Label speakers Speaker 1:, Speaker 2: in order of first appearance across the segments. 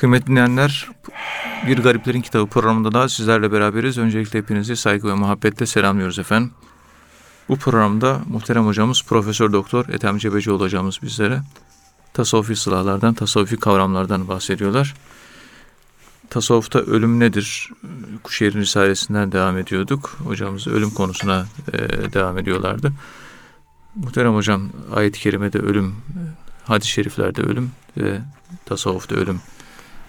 Speaker 1: Kıymetli dinleyenler, Bir Gariplerin Kitabı programında da sizlerle beraberiz. Öncelikle hepinizi saygı ve muhabbetle selamlıyoruz efendim. Bu programda muhterem hocamız Profesör Doktor Ethem Cebecioğlu hocamız bizlere tasavvufi sıralardan, tasavvufi kavramlardan bahsediyorlar. Tasavvufta ölüm nedir? Kuşehir'in Risalesinden devam ediyorduk. Hocamız ölüm konusuna e, devam ediyorlardı. Muhterem hocam ayet-i kerimede ölüm, hadis-i şeriflerde ölüm ve tasavvufta ölüm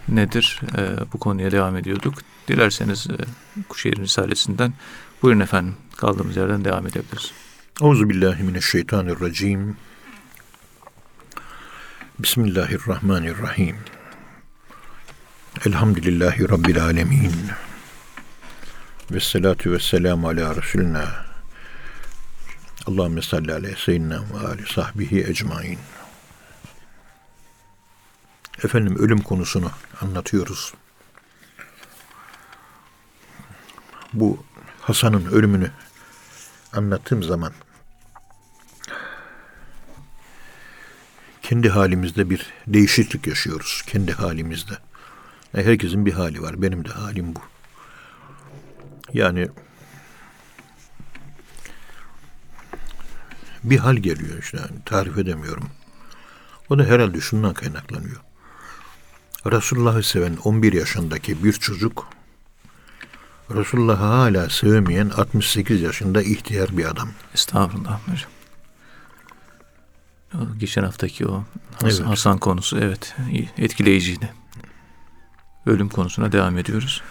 Speaker 1: nedir? E, bu konuya devam ediyorduk. Dilerseniz e, Kuşehir'in Risalesinden buyurun efendim kaldığımız yerden devam edebiliriz.
Speaker 2: Euzubillahimineşşeytanirracim. Bismillahirrahmanirrahim. Elhamdülillahi Rabbil alemin. Ve salatu ve selamu ala Resulina. Allahümme salli ala seyyidina ve ali sahbihi ecmain. Efendim ölüm konusunu anlatıyoruz. Bu Hasan'ın ölümünü anlattığım zaman kendi halimizde bir değişiklik yaşıyoruz. Kendi halimizde. Herkesin bir hali var. Benim de halim bu. Yani bir hal geliyor işte. Yani tarif edemiyorum. O da herhalde şundan kaynaklanıyor. Resulullah'ı seven 11 yaşındaki bir çocuk Resulullah'ı hala sevmeyen 68 yaşında ihtiyar bir adam.
Speaker 1: Estağfurullah hocam. O geçen haftaki o Has- evet. Hasan konusu evet etkileyiciydi. Ölüm konusuna devam ediyoruz.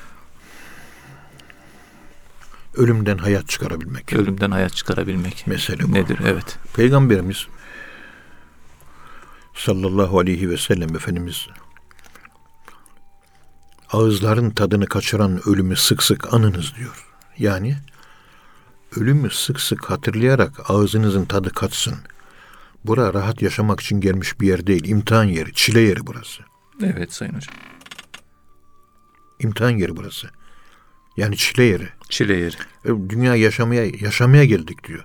Speaker 2: Ölümden hayat çıkarabilmek.
Speaker 1: Ölümden hayat çıkarabilmek.
Speaker 2: Mesele bu.
Speaker 1: Nedir? Evet.
Speaker 2: Peygamberimiz sallallahu aleyhi ve sellem Efendimiz ağızların tadını kaçıran ölümü sık sık anınız diyor. Yani ölümü sık sık hatırlayarak ağzınızın tadı kaçsın. Bura rahat yaşamak için gelmiş bir yer değil. İmtihan yeri, çile yeri burası.
Speaker 1: Evet Sayın Hocam.
Speaker 2: İmtihan yeri burası. Yani çile yeri.
Speaker 1: Çile yeri.
Speaker 2: E, dünya yaşamaya yaşamaya geldik diyor.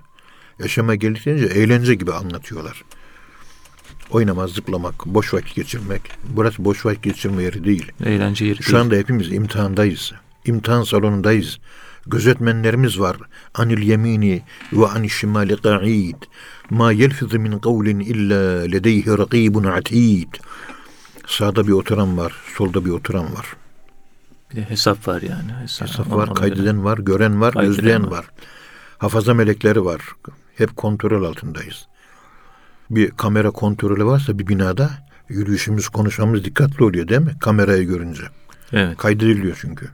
Speaker 2: Yaşamaya geldik deyince eğlence gibi anlatıyorlar. Oynamak, zıplamak, boş vakit geçirmek. Burası boş vakit geçirme yeri değil.
Speaker 1: Eğlence yeri
Speaker 2: Şu değil. anda hepimiz imtihandayız. İmtihan salonundayız. Gözetmenlerimiz var. Anil yemini ve anil şimali qa'id. Ma yelfizu min kavlin illa ledeyhi rakibun atid. Sağda bir oturan var, solda bir oturan var.
Speaker 1: Bir de hesap var yani. Hesap,
Speaker 2: hesap var, kaydeden var, gören var, gözleyen var. var. Hafaza melekleri var. Hep kontrol altındayız. Bir kamera kontrolü varsa bir binada yürüyüşümüz, konuşmamız dikkatli oluyor değil mi? Kamerayı görünce.
Speaker 1: Evet.
Speaker 2: Kaydediliyor çünkü.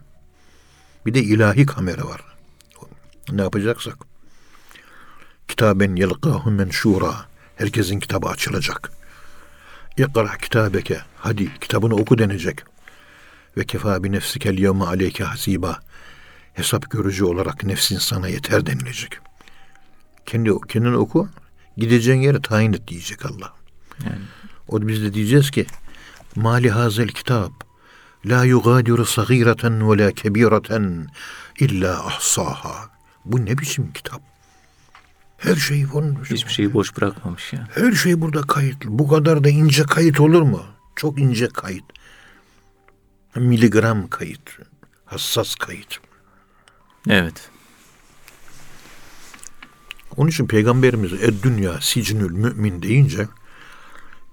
Speaker 2: Bir de ilahi kamera var. Ne yapacaksak. Kitaben yelqahu menşura. Herkesin kitabı açılacak. İkra kitabeke. Hadi kitabını oku denecek. Ve kefa bi nefsikel yevme aleyke hasiba. Hesap görücü olarak nefsin sana yeter denilecek. Kendi, kendini oku. Gideceğin yeri tayin et diyecek Allah. Yani. O biz de diyeceğiz ki Mali hazel kitap La yugadiru sagireten ve la kebireten illa ahsaha. Bu ne biçim kitap? Her şey konmuş.
Speaker 1: Hiçbir şeyi boş bırakmamış ya.
Speaker 2: Her şey burada kayıtlı. Bu kadar da ince kayıt olur mu? Çok ince kayıt. Miligram kayıt. Hassas kayıt.
Speaker 1: Evet.
Speaker 2: Onun için Peygamberimiz ed dünya sicnül mümin deyince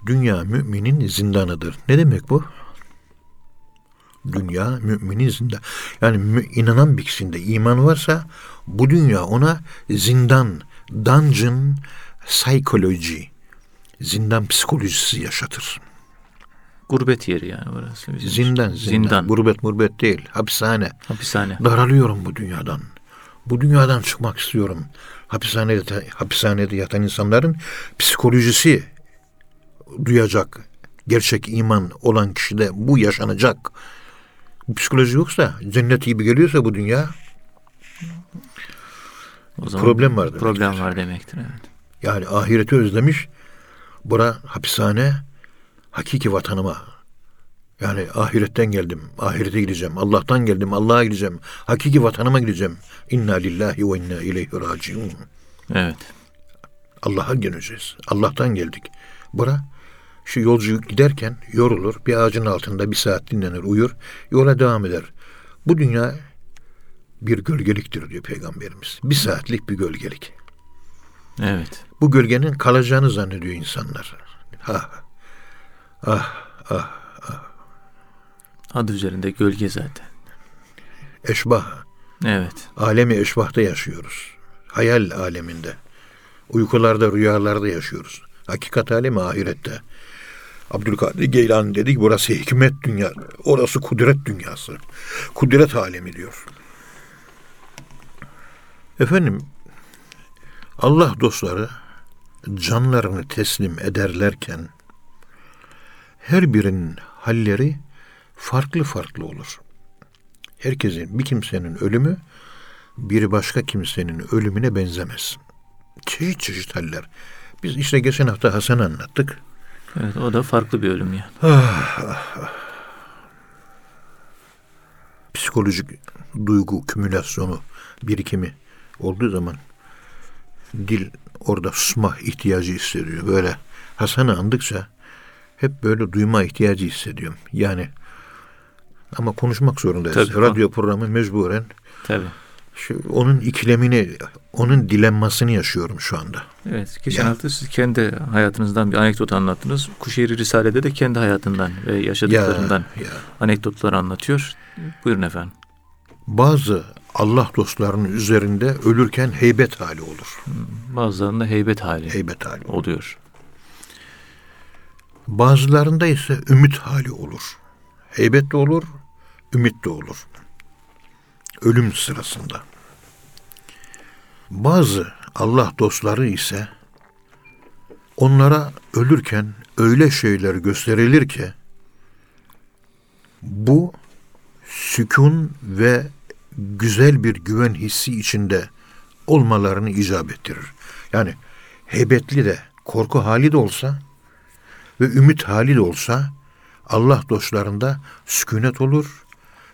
Speaker 2: dünya müminin zindanıdır. Ne demek bu? Dünya müminin zindan. Yani mü, inanan bir kişinde iman varsa bu dünya ona zindan, dungeon psychology, zindan psikolojisi yaşatır.
Speaker 1: Gurbet yeri yani orası.
Speaker 2: Zindan, zindan, zindan. Gurbet murbet değil. Hapishane.
Speaker 1: Hapishane.
Speaker 2: Daralıyorum bu dünyadan. Bu dünyadan çıkmak istiyorum. Hapishanede, hapishanede yatan insanların psikolojisi duyacak. Gerçek iman olan kişide bu yaşanacak. Bu psikoloji yoksa, cennet gibi geliyorsa bu dünya o zaman problem var demektir.
Speaker 1: Problem var demektir. Evet.
Speaker 2: Yani ahireti özlemiş. Bura hapishane hakiki vatanıma. Yani ahiretten geldim. Ahirete gideceğim. Allah'tan geldim. Allah'a gideceğim. Hakiki vatanıma gideceğim. İnna lillahi ve inna ileyhi raciun.
Speaker 1: Evet.
Speaker 2: Allah'a geleceğiz. Allah'tan geldik. Bura Şu yolcu giderken yorulur, bir ağacın altında bir saat dinlenir, uyur, yola devam eder. Bu dünya bir gölgeliktir diyor Peygamberimiz. Bir saatlik bir gölgelik.
Speaker 1: Evet.
Speaker 2: Bu gölgenin kalacağını zannediyor insanlar. Ha, ah, ah,
Speaker 1: Adı üzerinde gölge zaten.
Speaker 2: eşbah.
Speaker 1: Evet.
Speaker 2: Alemi eşbahta yaşıyoruz. Hayal aleminde. Uykularda, rüyalarda yaşıyoruz. Hakikat alemi ahirette. Abdülkadir Geylani dedi ki burası hikmet dünya, orası kudret dünyası. Kudret alemi diyor. Efendim, Allah dostları canlarını teslim ederlerken her birinin halleri farklı farklı olur. Herkesin bir kimsenin ölümü bir başka kimsenin ölümüne benzemez. Çeşit çeşit haller. Biz işte geçen hafta Hasan anlattık.
Speaker 1: Evet o da farklı bir ölüm yani.
Speaker 2: Psikolojik duygu kümülasyonu birikimi olduğu zaman dil orada susma ihtiyacı hissediyor. Böyle Hasan'ı andıkça hep böyle duyma ihtiyacı hissediyorum. Yani ama konuşmak zorundayız.
Speaker 1: Tabii.
Speaker 2: Radyo programı mecburen
Speaker 1: Tabii.
Speaker 2: şu, onun ikilemini, onun dilemmasını yaşıyorum şu anda.
Speaker 1: Evet. Geçen hafta siz kendi hayatınızdan bir anekdot anlattınız. Kuşehir Risale'de de kendi hayatından ve yaşadıklarından
Speaker 2: Ya, ya.
Speaker 1: anekdotlar anlatıyor. Buyurun efendim.
Speaker 2: Bazı Allah dostlarının üzerinde ölürken heybet hali olur.
Speaker 1: Bazılarında heybet hali
Speaker 2: Heybet hali
Speaker 1: oluyor.
Speaker 2: Bazılarında ise ümit hali olur. Heybet de olur, ümit de olur. Ölüm sırasında. Bazı Allah dostları ise onlara ölürken öyle şeyler gösterilir ki bu sükun ve güzel bir güven hissi içinde olmalarını icap ettirir. Yani heybetli de korku hali de olsa ve ümit hali de olsa Allah dostlarında sükunet olur,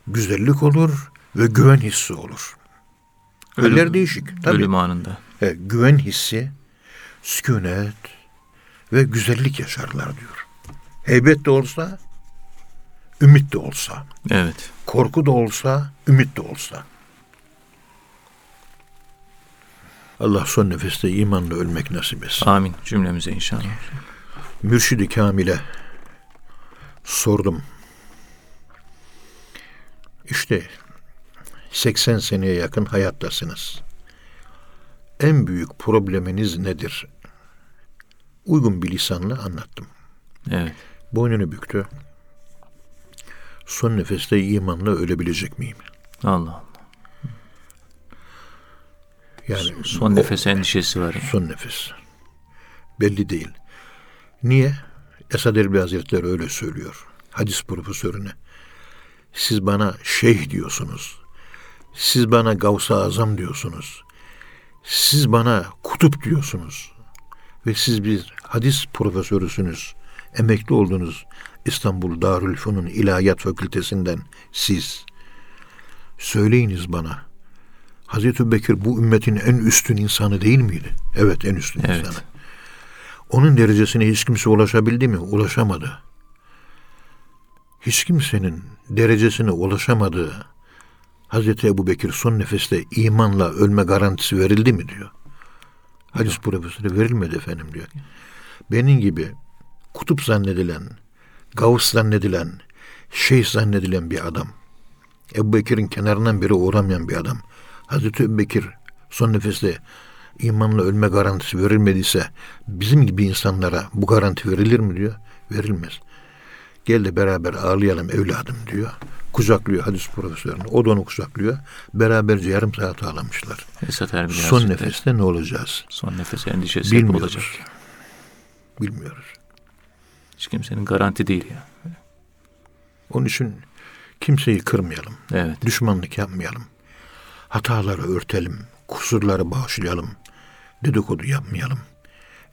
Speaker 2: güzellik olur ve güven hissi olur. Haller
Speaker 1: Ölüm-
Speaker 2: değişik. Tabii.
Speaker 1: Ölüm anında.
Speaker 2: Evet, güven hissi, sükunet ve güzellik yaşarlar diyor. Heybet de olsa, ümit de olsa,
Speaker 1: Evet.
Speaker 2: korku da olsa, ümit de olsa. Allah son nefeste imanla ölmek nasip etsin.
Speaker 1: Amin cümlemize inşallah.
Speaker 2: Mürşidi Kamil'e sordum. İşte 80 seneye yakın hayattasınız. En büyük probleminiz nedir? Uygun bir lisanla anlattım.
Speaker 1: Evet.
Speaker 2: Boynunu büktü. Son nefeste imanla ölebilecek miyim?
Speaker 1: Allah Allah.
Speaker 2: Yani
Speaker 1: Son
Speaker 2: o-
Speaker 1: nefes endişesi var.
Speaker 2: Son nefes. Belli değil. Niye? Esad Erbil Hazretleri öyle söylüyor. Hadis profesörüne. Siz bana şeyh diyorsunuz. Siz bana Gavs-ı Azam diyorsunuz. Siz bana kutup diyorsunuz. Ve siz bir hadis profesörüsünüz. Emekli oldunuz İstanbul Darülfünun İlahiyat Fakültesinden siz. Söyleyiniz bana. Hazreti Bekir bu ümmetin en üstün insanı değil miydi? Evet en üstün
Speaker 1: Evet.
Speaker 2: insanı. Onun derecesine hiç kimse ulaşabildi mi? Ulaşamadı. Hiç kimsenin derecesine ulaşamadığı Hazreti Ebu Bekir son nefeste imanla ölme garantisi verildi mi diyor. Hadis profesörü verilmedi efendim diyor. Benim gibi kutup zannedilen, gavus zannedilen, şeyh zannedilen bir adam. Ebu Bekir'in kenarından biri uğramayan bir adam. Hazreti Ebu Bekir son nefeste imanla ölme garantisi verilmediyse bizim gibi insanlara bu garanti verilir mi diyor. Verilmez. Gel de beraber ağlayalım evladım diyor. Kucaklıyor hadis profesörünü. O da onu kucaklıyor. Beraberce yarım saat ağlamışlar.
Speaker 1: Esat Erbil
Speaker 2: Son
Speaker 1: Hazretleri.
Speaker 2: nefeste ne olacağız?
Speaker 1: Son nefes endişesi
Speaker 2: Bilmiyoruz.
Speaker 1: olacak.
Speaker 2: Bilmiyoruz.
Speaker 1: Hiç kimsenin garanti değil ya.
Speaker 2: Onun için kimseyi kırmayalım.
Speaker 1: Evet.
Speaker 2: Düşmanlık yapmayalım. Hataları örtelim. Kusurları bağışlayalım. Dedikodu yapmayalım.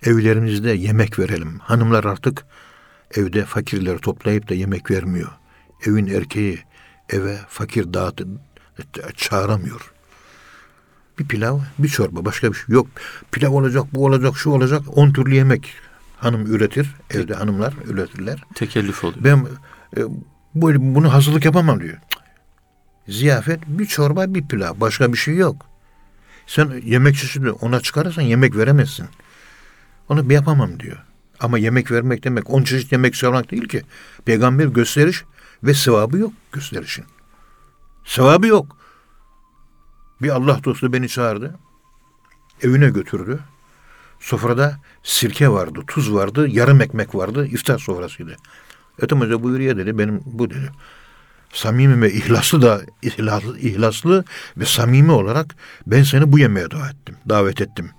Speaker 2: Evlerimizde yemek verelim. Hanımlar artık evde fakirleri toplayıp da yemek vermiyor. Evin erkeği eve fakir dağıtı çağıramıyor. Bir pilav, bir çorba, başka bir şey yok. Pilav olacak, bu olacak, şu olacak. On türlü yemek Hanım üretir, evde hanımlar üretirler.
Speaker 1: Tekellüf oluyor.
Speaker 2: Ben e, böyle bunu hazırlık yapamam diyor. Ziyafet bir çorba bir pilav başka bir şey yok. Sen yemek çeşidi ona çıkarırsan yemek veremezsin. Onu bir yapamam diyor. Ama yemek vermek demek on çeşit yemek çıkarmak değil ki. Peygamber gösteriş ve sevabı yok gösterişin. Sevabı yok. Bir Allah dostu beni çağırdı. Evine götürdü. Sofrada sirke vardı, tuz vardı, yarım ekmek vardı. iftar sofrasıydı. Ethem Hoca buyur ye dedi. Benim bu dedi. Samimi ve ihlaslı da ihlaslı, ihlaslı ve samimi olarak ben seni bu yemeğe davet ettim. Davet ettim.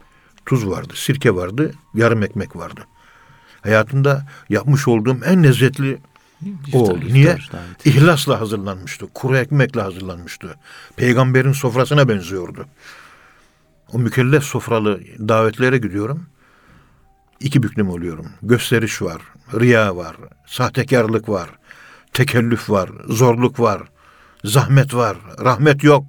Speaker 2: Tuz vardı, sirke vardı, yarım ekmek vardı. Hayatımda yapmış olduğum en lezzetli o oldu.
Speaker 1: İftar-
Speaker 2: Niye?
Speaker 1: iftar.
Speaker 2: İhlasla hazırlanmıştı. Kuru ekmekle hazırlanmıştı. Peygamberin sofrasına benziyordu. O mükellef sofralı davetlere gidiyorum. İki büklüm oluyorum. Gösteriş var, riya var, sahtekarlık var, tekellüf var, zorluk var, zahmet var, rahmet yok.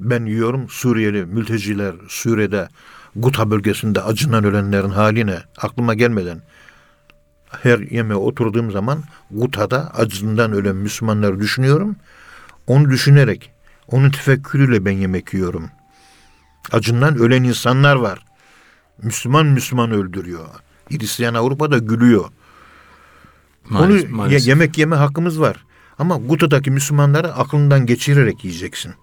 Speaker 2: Ben yiyorum Suriyeli mülteciler Suriye'de Guta bölgesinde acından ölenlerin haline aklıma gelmeden her yemeğe oturduğum zaman Guta'da acından ölen Müslümanları düşünüyorum. Onu düşünerek, onun tefekkürüyle ben yemek yiyorum. Acından ölen insanlar var. Müslüman Müslüman öldürüyor. Hristiyan Avrupa'da gülüyor.
Speaker 1: Maalesef-
Speaker 2: Onu
Speaker 1: maalesef.
Speaker 2: yemek yeme hakkımız var. Ama Guta'daki Müslümanları aklından geçirerek yiyeceksin.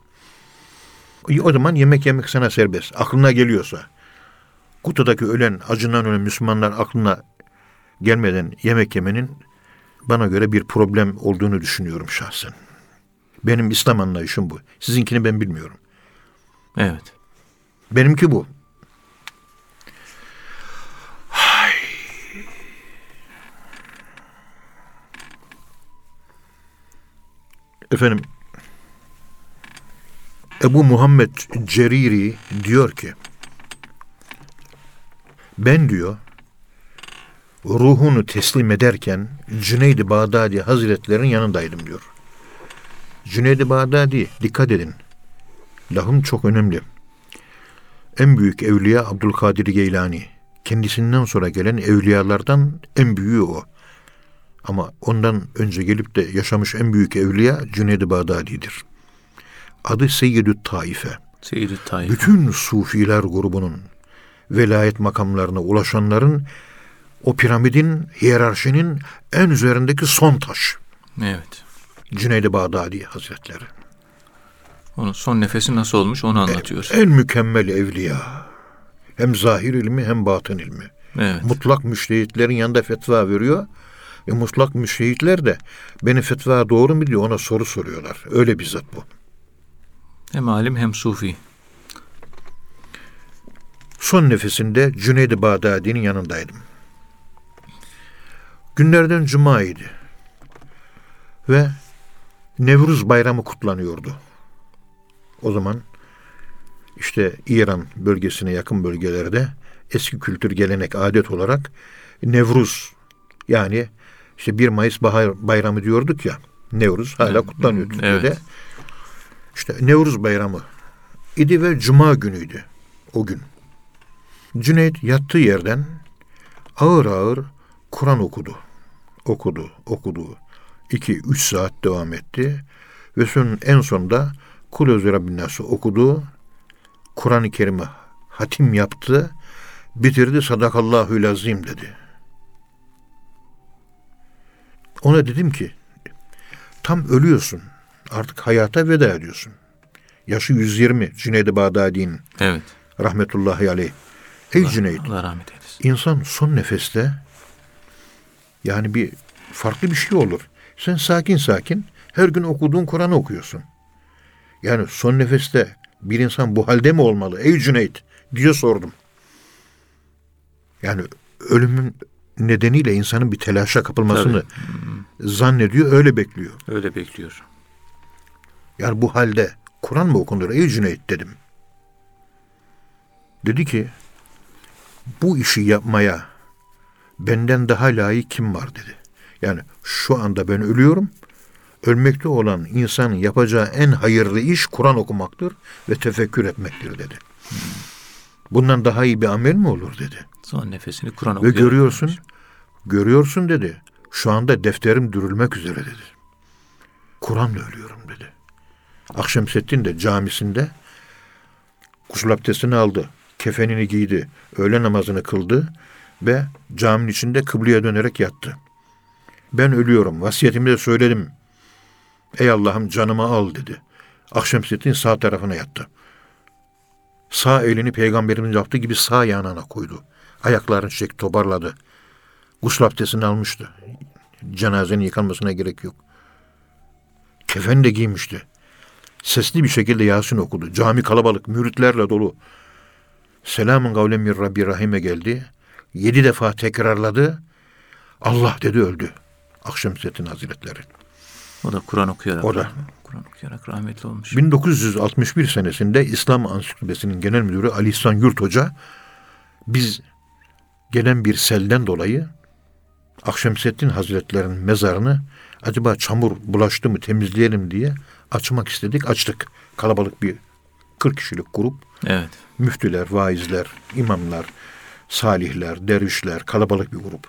Speaker 2: O zaman yemek yemek sana serbest. Aklına geliyorsa. Guta'daki ölen, acından ölen Müslümanlar aklına gelmeden yemek yemenin bana göre bir problem olduğunu düşünüyorum şahsen. Benim İslam anlayışım bu. Sizinkini ben bilmiyorum.
Speaker 1: Evet.
Speaker 2: Benimki bu. Efendim Ebu Muhammed Ceriri diyor ki ben diyor ruhunu teslim ederken Cüneyd-i Bağdadi Hazretlerinin yanındaydım diyor. Cüneyd-i Bağdadi dikkat edin. Lahım çok önemli. En büyük evliya Abdülkadir Geylani. Kendisinden sonra gelen evliyalardan en büyüğü o. Ama ondan önce gelip de yaşamış en büyük evliya Cüneyd-i Bağdadi'dir. Adı Seyyidü Taife.
Speaker 1: Seyyid-i Tayyip.
Speaker 2: Bütün sufiler grubunun velayet makamlarına ulaşanların o piramidin, hiyerarşinin en üzerindeki son taş.
Speaker 1: Evet.
Speaker 2: Cüneyd-i Bağdadi Hazretleri.
Speaker 1: Onun son nefesi nasıl olmuş onu anlatıyor.
Speaker 2: En mükemmel evliya. Hem zahir ilmi hem batın ilmi.
Speaker 1: Evet.
Speaker 2: Mutlak müştehitlerin yanında fetva veriyor. E mutlak müştehitler de benim fetva doğru mu diyor ona soru soruyorlar. Öyle bir zat bu.
Speaker 1: Hem alim hem sufi.
Speaker 2: Son nefesinde Cüneyd-i Bağdadi'nin yanındaydım. Günlerden cuma idi. Ve Nevruz bayramı kutlanıyordu. O zaman işte İran bölgesine yakın bölgelerde eski kültür gelenek adet olarak Nevruz yani işte 1 Mayıs bahar bayramı diyorduk ya Nevruz hala kutlanıyor Türkiye'de.
Speaker 1: Evet.
Speaker 2: İşte Nevruz bayramı idi ve cuma günüydü o gün. Cüneyt yattığı yerden ağır ağır Kur'an okudu. Okudu, okudu. 2-3 saat devam etti. Ve son, en sonunda Kul Özü Rabbin Nas'ı okudu. Kur'an-ı Kerim'i hatim yaptı. Bitirdi sadakallahü lazim dedi. Ona dedim ki tam ölüyorsun. Artık hayata veda ediyorsun. Yaşı 120 Cüneyd-i Bağdadi'nin
Speaker 1: Evet.
Speaker 2: rahmetullahi aleyh. Ey Cüneyd,
Speaker 1: Allah rahmet eylesin.
Speaker 2: insan son nefeste yani bir farklı bir şey olur. Sen sakin sakin her gün okuduğun Kur'an'ı okuyorsun. Yani son nefeste bir insan bu halde mi olmalı? Ey Cüneyt diye sordum. Yani ölümün nedeniyle insanın bir telaşa kapılmasını zannediyor, öyle bekliyor.
Speaker 1: Öyle bekliyor.
Speaker 2: Yani bu halde Kur'an mı okunur ey Cüneyt dedim. Dedi ki bu işi yapmaya benden daha layık kim var dedi. Yani şu anda ben ölüyorum. Ölmekte olan insanın yapacağı en hayırlı iş Kur'an okumaktır ve tefekkür etmektir dedi. Bundan daha iyi bir amel mi olur dedi.
Speaker 1: Son nefesini Kur'an
Speaker 2: Ve
Speaker 1: okuyarak
Speaker 2: görüyorsun, görüyorsun dedi. Şu anda defterim dürülmek üzere dedi. Kur'an'la ölüyorum dedi. Akşemseddin de camisinde gusül abdestini aldı. Kefenini giydi. Öğle namazını kıldı ve caminin içinde kıbleye dönerek yattı. Ben ölüyorum. Vasiyetimi de söyledim. Ey Allah'ım canımı al dedi. Akşemseddin sağ tarafına yattı. Sağ elini peygamberimiz yaptığı gibi sağ yanına koydu. Ayaklarını çek toparladı. Gusül abdestini almıştı. Cenazenin yıkanmasına gerek yok. Kefen de giymişti. Sesli bir şekilde Yasin okudu. Cami kalabalık, müritlerle dolu. Selamun kavlen min Rabbi Rahim'e geldi. Yedi defa tekrarladı. Allah dedi öldü. Akşemseddin Hazretleri.
Speaker 1: O da Kur'an okuyarak.
Speaker 2: O da.
Speaker 1: Kur'an okuyarak rahmetli olmuş.
Speaker 2: 1961 senesinde İslam Ansiklopedisi'nin genel müdürü Ali İhsan Yurt Hoca biz gelen bir selden dolayı Akşemseddin Hazretleri'nin mezarını acaba çamur bulaştı mı temizleyelim diye açmak istedik. Açtık. Kalabalık bir 40 kişilik grup.
Speaker 1: Evet.
Speaker 2: Müftüler, vaizler, imamlar, salihler, dervişler, kalabalık bir grup.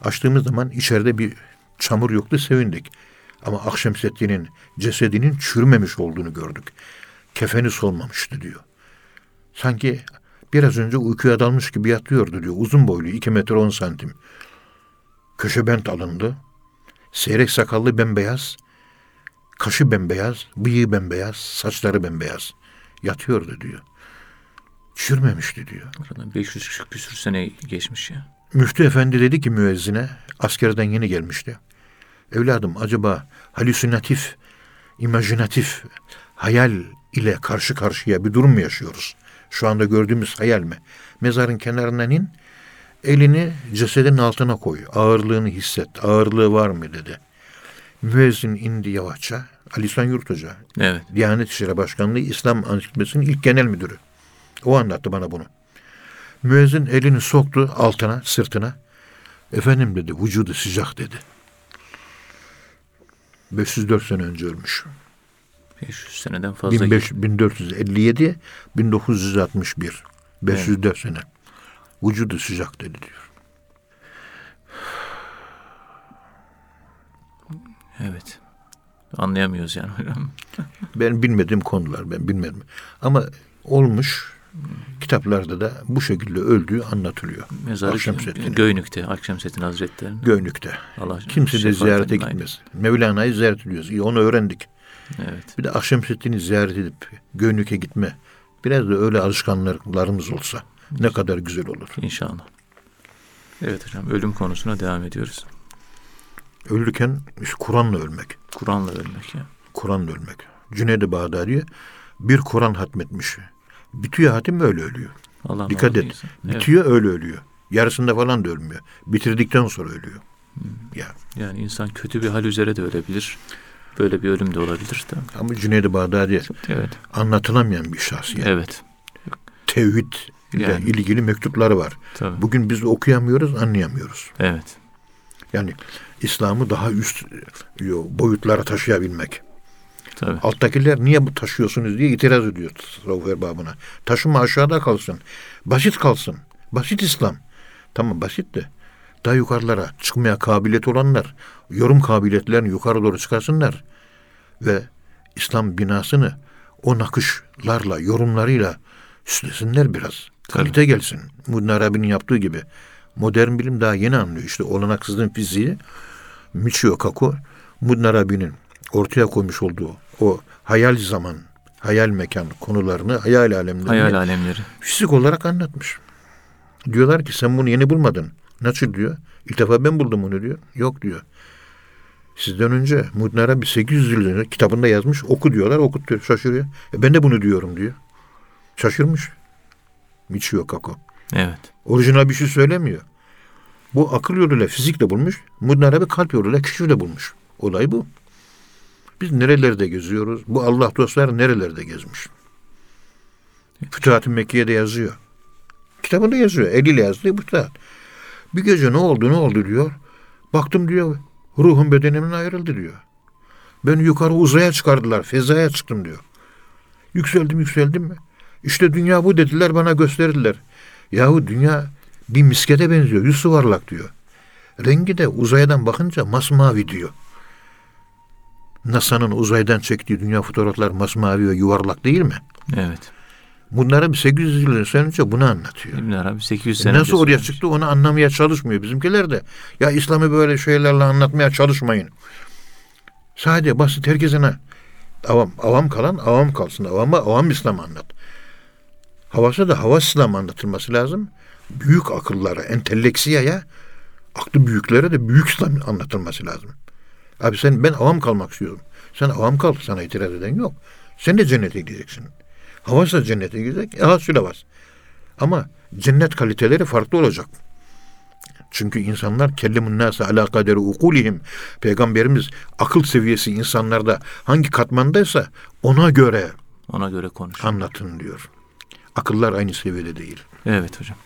Speaker 2: Açtığımız zaman içeride bir çamur yoktu, sevindik. Ama Akşemseddin'in cesedinin çürümemiş olduğunu gördük. Kefeni solmamıştı diyor. Sanki biraz önce uykuya dalmış gibi yatıyordu diyor. Uzun boylu, 2 metre 10 santim. Köşe bent alındı. Seyrek sakallı bembeyaz. Kaşı bembeyaz, bıyığı bembeyaz, saçları bembeyaz. Yatıyordu diyor. Çürümemişti diyor.
Speaker 1: Aradan 500 küsür sene geçmiş ya.
Speaker 2: Müftü efendi dedi ki müezzine, askerden yeni gelmişti. Evladım acaba halüsinatif, imajinatif, hayal ile karşı karşıya bir durum mu yaşıyoruz? Şu anda gördüğümüz hayal mi? Mezarın kenarından in, elini cesedin altına koy. Ağırlığını hisset. Ağırlığı var mı dedi. Müezzin indi yavaşça. Ali İhsan Yurt Hoca,
Speaker 1: Evet.
Speaker 2: Diyanet İşleri Başkanlığı İslam Ansiklopedisi'nin ilk genel müdürü. O anlattı bana bunu. Müezzin elini soktu altına, sırtına. Efendim dedi, vücudu sıcak dedi. 504 sene önce ölmüş.
Speaker 1: 500 seneden fazla.
Speaker 2: 15, 1457, 1961. 504 sene. Vücudu sıcak dedi diyor.
Speaker 1: Evet. Anlayamıyoruz yani hocam.
Speaker 2: Ben bilmediğim konular ben bilmedim. Ama olmuş kitaplarda da bu şekilde öldüğü anlatılıyor.
Speaker 1: Mezarı
Speaker 2: Akşemseddin'in.
Speaker 1: Göynük'te. Akşemseddin Hazretleri'nin.
Speaker 2: Göynük'te.
Speaker 1: Allah
Speaker 2: Kimse de ziyarete gitmez. Mevlana'yı ziyaret ediyoruz. İyi, onu öğrendik.
Speaker 1: Evet.
Speaker 2: Bir de Akşemseddin'i ziyaret edip Göynük'e gitme. Biraz da öyle alışkanlıklarımız olsa ne kadar güzel olur.
Speaker 1: İnşallah. Evet hocam ölüm konusuna devam ediyoruz.
Speaker 2: Ölürken işte Kur'an'la ölmek.
Speaker 1: Kur'an'la ölmek ya.
Speaker 2: Kur'an'la ölmek. Cüneyd-i Bağdadi bir Kur'an hatmetmiş. Bitiyor hatim öyle ölüyor.
Speaker 1: Allah
Speaker 2: Dikkat et.
Speaker 1: Evet.
Speaker 2: Bitiyor öyle ölüyor. Yarısında falan da ölmüyor. Bitirdikten sonra ölüyor. Ya.
Speaker 1: Yani insan kötü bir hal üzere de ölebilir. Böyle bir ölüm de olabilir. Tabii.
Speaker 2: Ama Cüneyd-i Bağdadi
Speaker 1: Evet.
Speaker 2: anlatılamayan bir şahsiyet.
Speaker 1: Evet.
Speaker 2: Tevhid ile
Speaker 1: Yani.
Speaker 2: ilgili mektupları var.
Speaker 1: Tabii.
Speaker 2: Bugün biz okuyamıyoruz, anlayamıyoruz.
Speaker 1: Evet.
Speaker 2: Yani İslam'ı daha üst yo, boyutlara taşıyabilmek.
Speaker 1: Tabii.
Speaker 2: Alttakiler niye bu taşıyorsunuz diye itiraz ediyor tasavvuf erbabına. Taşıma aşağıda kalsın. Basit kalsın. Basit İslam. Tamam basit de daha yukarılara çıkmaya kabiliyet olanlar yorum kabiliyetlerini yukarı doğru çıkarsınlar ve İslam binasını o nakışlarla, yorumlarıyla süslesinler biraz. Kalite gelsin. Muddin Arabi'nin yaptığı gibi. Modern bilim daha yeni anlıyor. İşte olanaksızlığın fiziği Michio Kaku Muddin Arabi'nin ortaya koymuş olduğu o hayal zaman, hayal mekan konularını, hayal alemlerini
Speaker 1: Hayal alemleri.
Speaker 2: fizik olarak anlatmış. Diyorlar ki sen bunu yeni bulmadın. Nasıl diyor? İlk defa ben buldum onu diyor. Yok diyor. Sizden önce Muddin Arabi 800 yıl önce kitabında yazmış. Oku diyorlar. Okutuyor. Şaşırıyor. E ben de bunu diyorum diyor. Şaşırmış. Michio Kaku.
Speaker 1: Evet.
Speaker 2: Orijinal bir şey söylemiyor. Bu akıl yoluyla fizikle bulmuş. Muddin Arabi kalp yoluyla keşifle bulmuş. Olay bu. Biz nerelerde geziyoruz? Bu Allah dostlar nerelerde gezmiş? Fütuhat-ı Mekke'de yazıyor. Kitabında yazıyor. Eliyle yazdığı Fütuhat. Bir gece ne oldu ne oldu diyor. Baktım diyor. Ruhum bedenimden ayrıldı diyor. Beni yukarı uzaya çıkardılar. Fezaya çıktım diyor. Yükseldim yükseldim? İşte dünya bu dediler bana gösterdiler. Yahu dünya bir miskete benziyor. Yüz yuvarlak diyor. Rengi de uzaydan bakınca masmavi diyor. NASA'nın uzaydan çektiği dünya fotoğraflar masmavi ve yuvarlak değil mi?
Speaker 1: Evet.
Speaker 2: Bunları bir 800 yıl önce bunu anlatıyor.
Speaker 1: İbn Arabi 800
Speaker 2: E
Speaker 1: sene
Speaker 2: Nasıl
Speaker 1: önce
Speaker 2: oraya
Speaker 1: söylemiş.
Speaker 2: çıktı onu anlamaya çalışmıyor bizimkiler de. Ya İslam'ı böyle şeylerle anlatmaya çalışmayın. Sadece basit herkesine avam, avam kalan avam kalsın. Avama avam İslam anlat. Havası da hava İslam anlatılması lazım. Büyük akıllara, enteleksiyaya, aklı büyüklere de büyük anlatılması lazım. Abi sen ben avam kalmak istiyorum. Sen avam kal sana itiraz eden yok. Sen de cennete gideceksin. Havası da cennete gidecek. E hasüle bas. Ama cennet kaliteleri farklı olacak. Çünkü insanlar kellemun nase ala kaderi ukulihim. Peygamberimiz akıl seviyesi insanlarda hangi katmandaysa ona göre
Speaker 1: Ona göre konuş.
Speaker 2: anlatın diyor. Akıllar aynı seviyede değil.
Speaker 1: Evet hocam.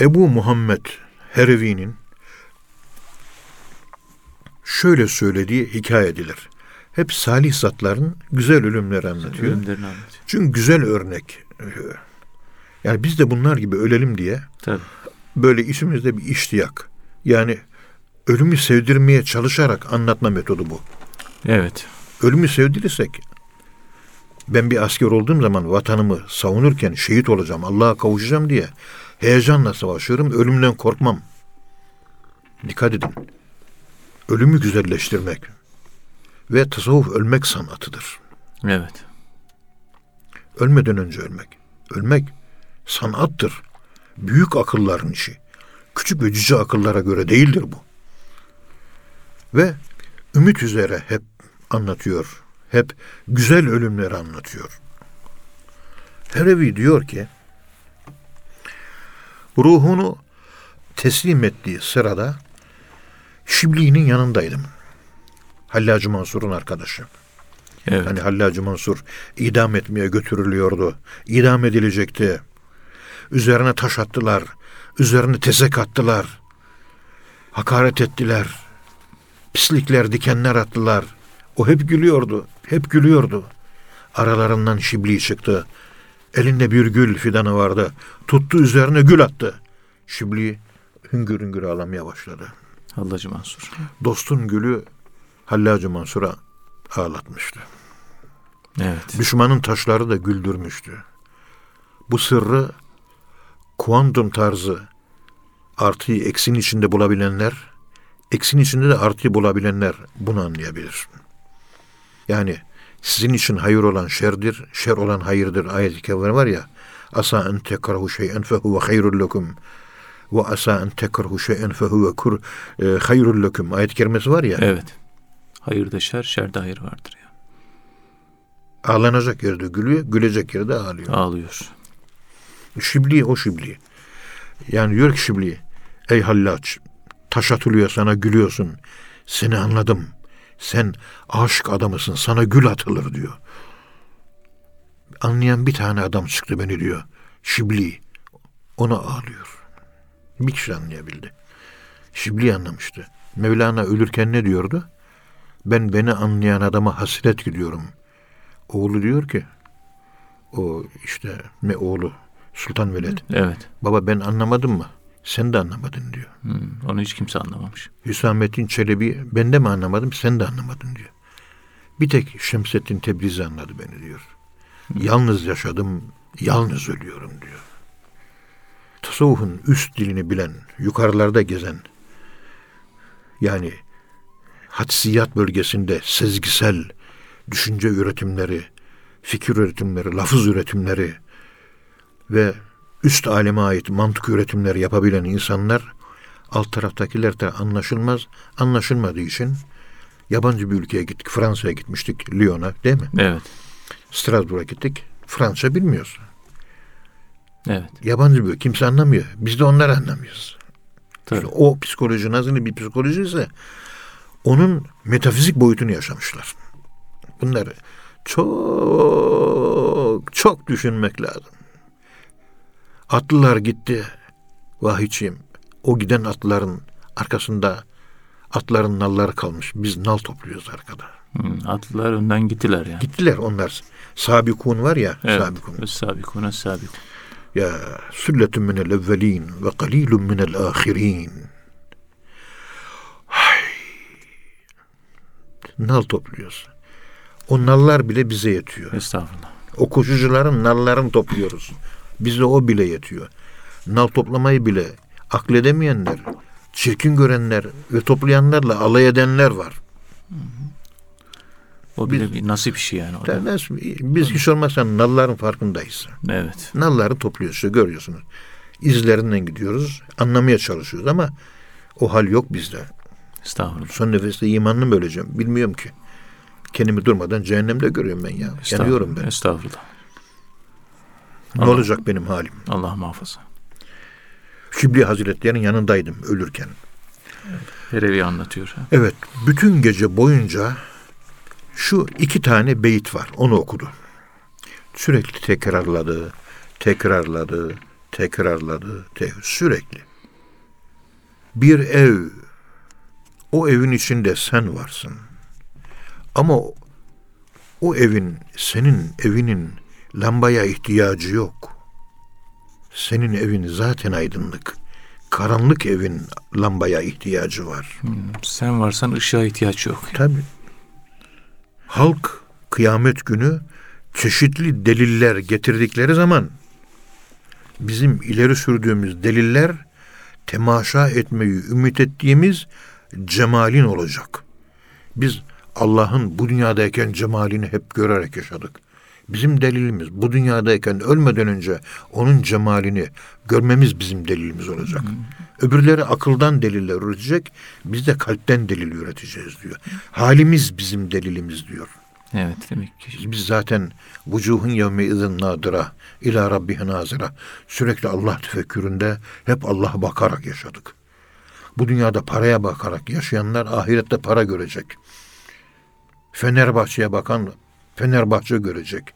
Speaker 2: Ebu Muhammed Herevi'nin şöyle söylediği hikaye edilir. Hep salih zatların güzel ölümleri anlatıyor.
Speaker 1: Ölümlerini anlatıyor.
Speaker 2: Çünkü güzel örnek. Yani biz de bunlar gibi ölelim diye
Speaker 1: Tabii.
Speaker 2: böyle içimizde bir iştiyak. Yani ölümü sevdirmeye çalışarak anlatma metodu bu.
Speaker 1: Evet.
Speaker 2: Ölümü sevdirirsek ben bir asker olduğum zaman vatanımı savunurken şehit olacağım, Allah'a kavuşacağım diye heyecanla savaşıyorum, ölümden korkmam. Dikkat edin. Ölümü güzelleştirmek ve tasavvuf ölmek sanatıdır.
Speaker 1: Evet.
Speaker 2: Ölmeden önce ölmek. Ölmek sanattır. Büyük akılların işi. Küçük ve cüce akıllara göre değildir bu. Ve ümit üzere hep anlatıyor. Hep güzel ölümleri anlatıyor. Herevi diyor ki ruhunu teslim ettiği sırada Şibli'nin yanındaydım. Hallacı Mansur'un arkadaşı.
Speaker 1: Evet.
Speaker 2: Hani Hallacı Mansur idam etmeye götürülüyordu. İdam edilecekti. Üzerine taş attılar. Üzerine tezek attılar. Hakaret ettiler. Pislikler, dikenler attılar. O hep gülüyordu. Hep gülüyordu. Aralarından Şibli çıktı. Elinde bir gül fidanı vardı. Tuttu üzerine gül attı. Şibli hüngür hüngür ağlamaya başladı.
Speaker 1: Hallacı Mansur.
Speaker 2: Dostun gülü Hallacı Mansur'a ağlatmıştı.
Speaker 1: Evet.
Speaker 2: Düşmanın taşları da güldürmüştü. Bu sırrı kuantum tarzı artıyı eksin içinde bulabilenler, eksin içinde de artıyı bulabilenler bunu anlayabilir. Yani sizin için hayır olan şerdir, şer olan hayırdır ayet-i kerime var ya. Asa en tekrahu şey'en fehuve hayrul lekum ve asa en tekrahu şey'en fehuve kur e, hayrul lekum ayet-i kerimesi var ya.
Speaker 1: Evet. Hayırda şer, şerde hayır vardır ya.
Speaker 2: Ağlanacak yerde gülüyor, gülecek yerde ağlıyor.
Speaker 1: Ağlıyor.
Speaker 2: Şibli o Şibli. Yani diyor ki Şibli, ey hallaç, taş atılıyor sana gülüyorsun. Seni anladım. Sen aşık adamısın, sana gül atılır diyor. Anlayan bir tane adam çıktı beni diyor. Şibli. Ona ağlıyor. Bir kişi anlayabildi. Şibli anlamıştı. Mevlana ölürken ne diyordu? Ben beni anlayan adama hasret gidiyorum. Oğlu diyor ki, o işte ne oğlu Sultan Veled.
Speaker 1: Evet.
Speaker 2: Baba ben anlamadım mı? Sen de anlamadın diyor.
Speaker 1: Hmm, onu hiç kimse anlamamış.
Speaker 2: Hüsamettin Çelebi ben de mi anlamadım sen de anlamadın diyor. Bir tek Şemsettin Tebrizi anladı beni diyor. Yalnız yaşadım, yalnız ölüyorum diyor. Tasavvufun üst dilini bilen, yukarılarda gezen, yani hadsiyat bölgesinde sezgisel düşünce üretimleri, fikir üretimleri, lafız üretimleri ve üst aleme ait mantık üretimleri yapabilen insanlar alt taraftakiler de anlaşılmaz. Anlaşılmadığı için yabancı bir ülkeye gittik. Fransa'ya gitmiştik. Lyon'a değil mi?
Speaker 1: Evet.
Speaker 2: Strasbourg'a gittik. Fransa bilmiyoruz.
Speaker 1: Evet.
Speaker 2: Yabancı bir kimse anlamıyor. Biz de onları anlamıyoruz.
Speaker 1: Tabii.
Speaker 2: İşte o psikoloji nasıl bir psikoloji ise onun metafizik boyutunu yaşamışlar. Bunları çok çok düşünmek lazım. Atlılar gitti. Vahiyçiyim. O giden atların arkasında atların nalları kalmış. Biz nal topluyoruz arkada.
Speaker 1: Hmm, atlılar önden gittiler yani.
Speaker 2: Gittiler onlar. sabikun var ya.
Speaker 1: Evet.
Speaker 2: Sabikun.
Speaker 1: Sabikuna sabikun.
Speaker 2: Ya sülletun minel evvelin ve kalilun minel ahirin. Nal topluyoruz. O nallar bile bize yetiyor.
Speaker 1: Estağfurullah.
Speaker 2: O koşucuların nallarını topluyoruz. Bize o bile yetiyor. Nal toplamayı bile akledemeyenler, çirkin görenler ve toplayanlarla alay edenler var.
Speaker 1: O bile bir nasip işi yani. Da.
Speaker 2: Derler, Biz hiç olmazsa nalların farkındayız.
Speaker 1: Evet.
Speaker 2: Nalları topluyoruz görüyorsunuz. İzlerinden gidiyoruz. Anlamaya çalışıyoruz ama o hal yok bizde.
Speaker 1: Estağfurullah.
Speaker 2: Son nefeste imanını mı öleceğim bilmiyorum ki. Kendimi durmadan cehennemde görüyorum ben ya. Yanıyorum ben.
Speaker 1: Estağfurullah.
Speaker 2: Ne
Speaker 1: Allah-
Speaker 2: olacak benim halim?
Speaker 1: Allah muhafaza.
Speaker 2: Şibli Hazretleri'nin yanındaydım ölürken.
Speaker 1: Herevi anlatıyor.
Speaker 2: Evet, bütün gece boyunca şu iki tane beyit var. Onu okudu. Sürekli tekrarladı, tekrarladı, tekrarladı, te- sürekli. Bir ev, o evin içinde sen varsın. Ama o evin, senin evinin lambaya ihtiyacı yok. Senin evin zaten aydınlık. Karanlık evin lambaya ihtiyacı var.
Speaker 1: Hmm, Sen varsan ışığa ihtiyaç yok.
Speaker 2: Tabii. Halk kıyamet günü çeşitli deliller getirdikleri zaman bizim ileri sürdüğümüz deliller temaşa etmeyi ümit ettiğimiz cemalin olacak. Biz Allah'ın bu dünyadayken cemalini hep görerek yaşadık. Bizim delilimiz bu dünyadayken ölmeden önce onun cemalini görmemiz bizim delilimiz olacak. Öbürleri akıldan deliller üretecek, biz de kalpten delil üreteceğiz diyor. Halimiz bizim delilimiz diyor.
Speaker 1: Evet demek ki.
Speaker 2: Biz zaten vucuhun yevme izin nadıra ila rabbihi nazira sürekli Allah tefekküründe hep Allah'a bakarak yaşadık. Bu dünyada paraya bakarak yaşayanlar ahirette para görecek. Fenerbahçe'ye bakan Fenerbahçe görecek.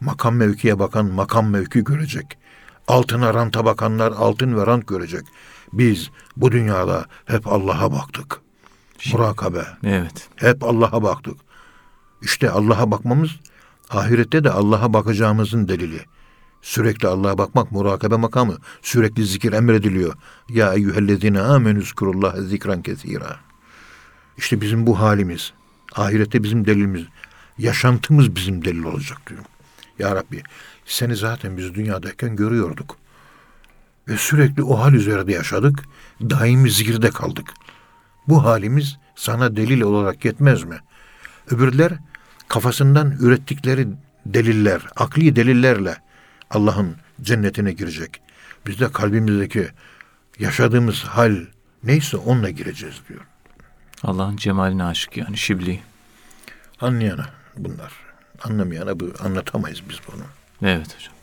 Speaker 2: Makam mevkiye bakan makam mevki görecek. Altına ranta bakanlar altın ve rant görecek. Biz bu dünyada hep Allah'a baktık. Murakabe.
Speaker 1: Evet.
Speaker 2: Hep Allah'a baktık. İşte Allah'a bakmamız ahirette de Allah'a bakacağımızın delili. Sürekli Allah'a bakmak murakabe makamı. Sürekli zikir emrediliyor. Ya eyyühellezine amenü zikran kesira. İşte bizim bu halimiz. Ahirette bizim delilimiz. Yaşantımız bizim delil olacak diyor. Ya Rabbi seni zaten biz dünyadayken görüyorduk. Ve sürekli o hal üzerinde yaşadık. Daimi zikirde kaldık. Bu halimiz sana delil olarak yetmez mi? Öbürler kafasından ürettikleri deliller, akli delillerle Allah'ın cennetine girecek. Biz de kalbimizdeki yaşadığımız hal neyse onunla gireceğiz diyor.
Speaker 1: Allah'ın cemaline aşık yani şibli.
Speaker 2: Anlayana bunlar. Anlamayana bu anlatamayız biz bunu.
Speaker 1: Evet hocam.